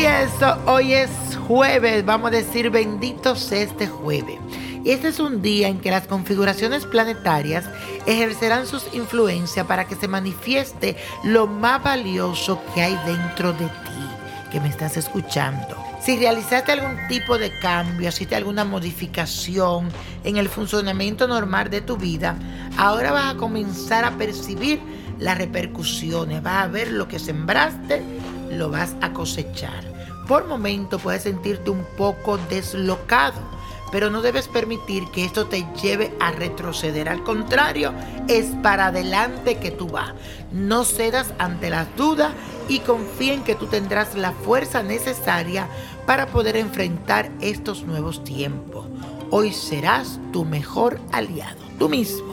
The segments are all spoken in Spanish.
eso, hoy es jueves, vamos a decir benditos este jueves. Y este es un día en que las configuraciones planetarias ejercerán sus influencias para que se manifieste lo más valioso que hay dentro de ti, que me estás escuchando. Si realizaste algún tipo de cambio, hiciste alguna modificación en el funcionamiento normal de tu vida, ahora vas a comenzar a percibir las repercusiones, vas a ver lo que sembraste, lo vas a cosechar. Por momento puedes sentirte un poco deslocado, pero no debes permitir que esto te lleve a retroceder. Al contrario, es para adelante que tú vas. No cedas ante las dudas y confía en que tú tendrás la fuerza necesaria para poder enfrentar estos nuevos tiempos. Hoy serás tu mejor aliado, tú mismo.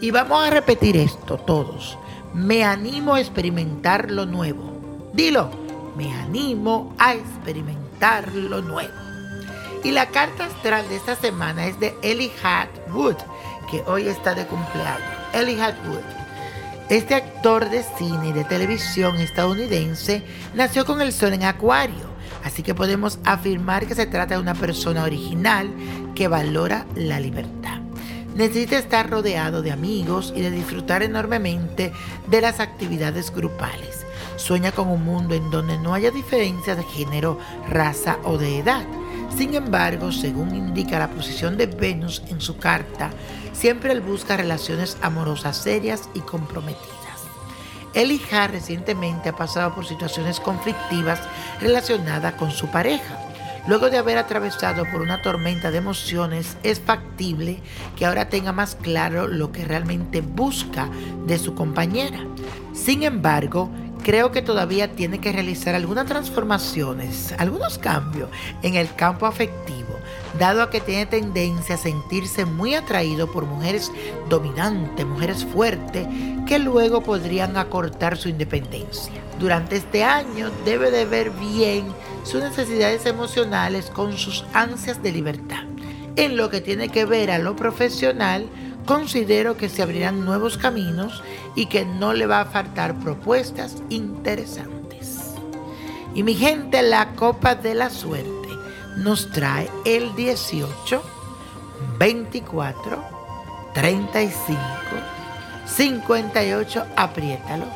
Y vamos a repetir esto todos. Me animo a experimentar lo nuevo. Dilo, me animo a experimentar lo nuevo. Y la carta astral de esta semana es de Elijah Wood, que hoy está de cumpleaños. Elijah Wood. Este actor de cine y de televisión estadounidense nació con el sol en Acuario, así que podemos afirmar que se trata de una persona original que valora la libertad. Necesita estar rodeado de amigos y de disfrutar enormemente de las actividades grupales. Sueña con un mundo en donde no haya diferencia de género, raza o de edad. Sin embargo, según indica la posición de Venus en su carta, siempre busca relaciones amorosas serias y comprometidas. Elijah recientemente ha pasado por situaciones conflictivas relacionadas con su pareja. Luego de haber atravesado por una tormenta de emociones, es factible que ahora tenga más claro lo que realmente busca de su compañera. Sin embargo, creo que todavía tiene que realizar algunas transformaciones, algunos cambios en el campo afectivo, dado a que tiene tendencia a sentirse muy atraído por mujeres dominantes, mujeres fuertes, que luego podrían acortar su independencia. Durante este año debe de ver bien sus necesidades emocionales con sus ansias de libertad. En lo que tiene que ver a lo profesional, considero que se abrirán nuevos caminos y que no le va a faltar propuestas interesantes. Y mi gente, la copa de la suerte nos trae el 18, 24, 35, 58, apriétalo,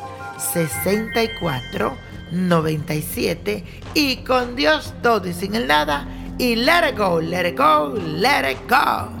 64, 97 y con Dios todo y sin el nada y let it go, let it go, let it go.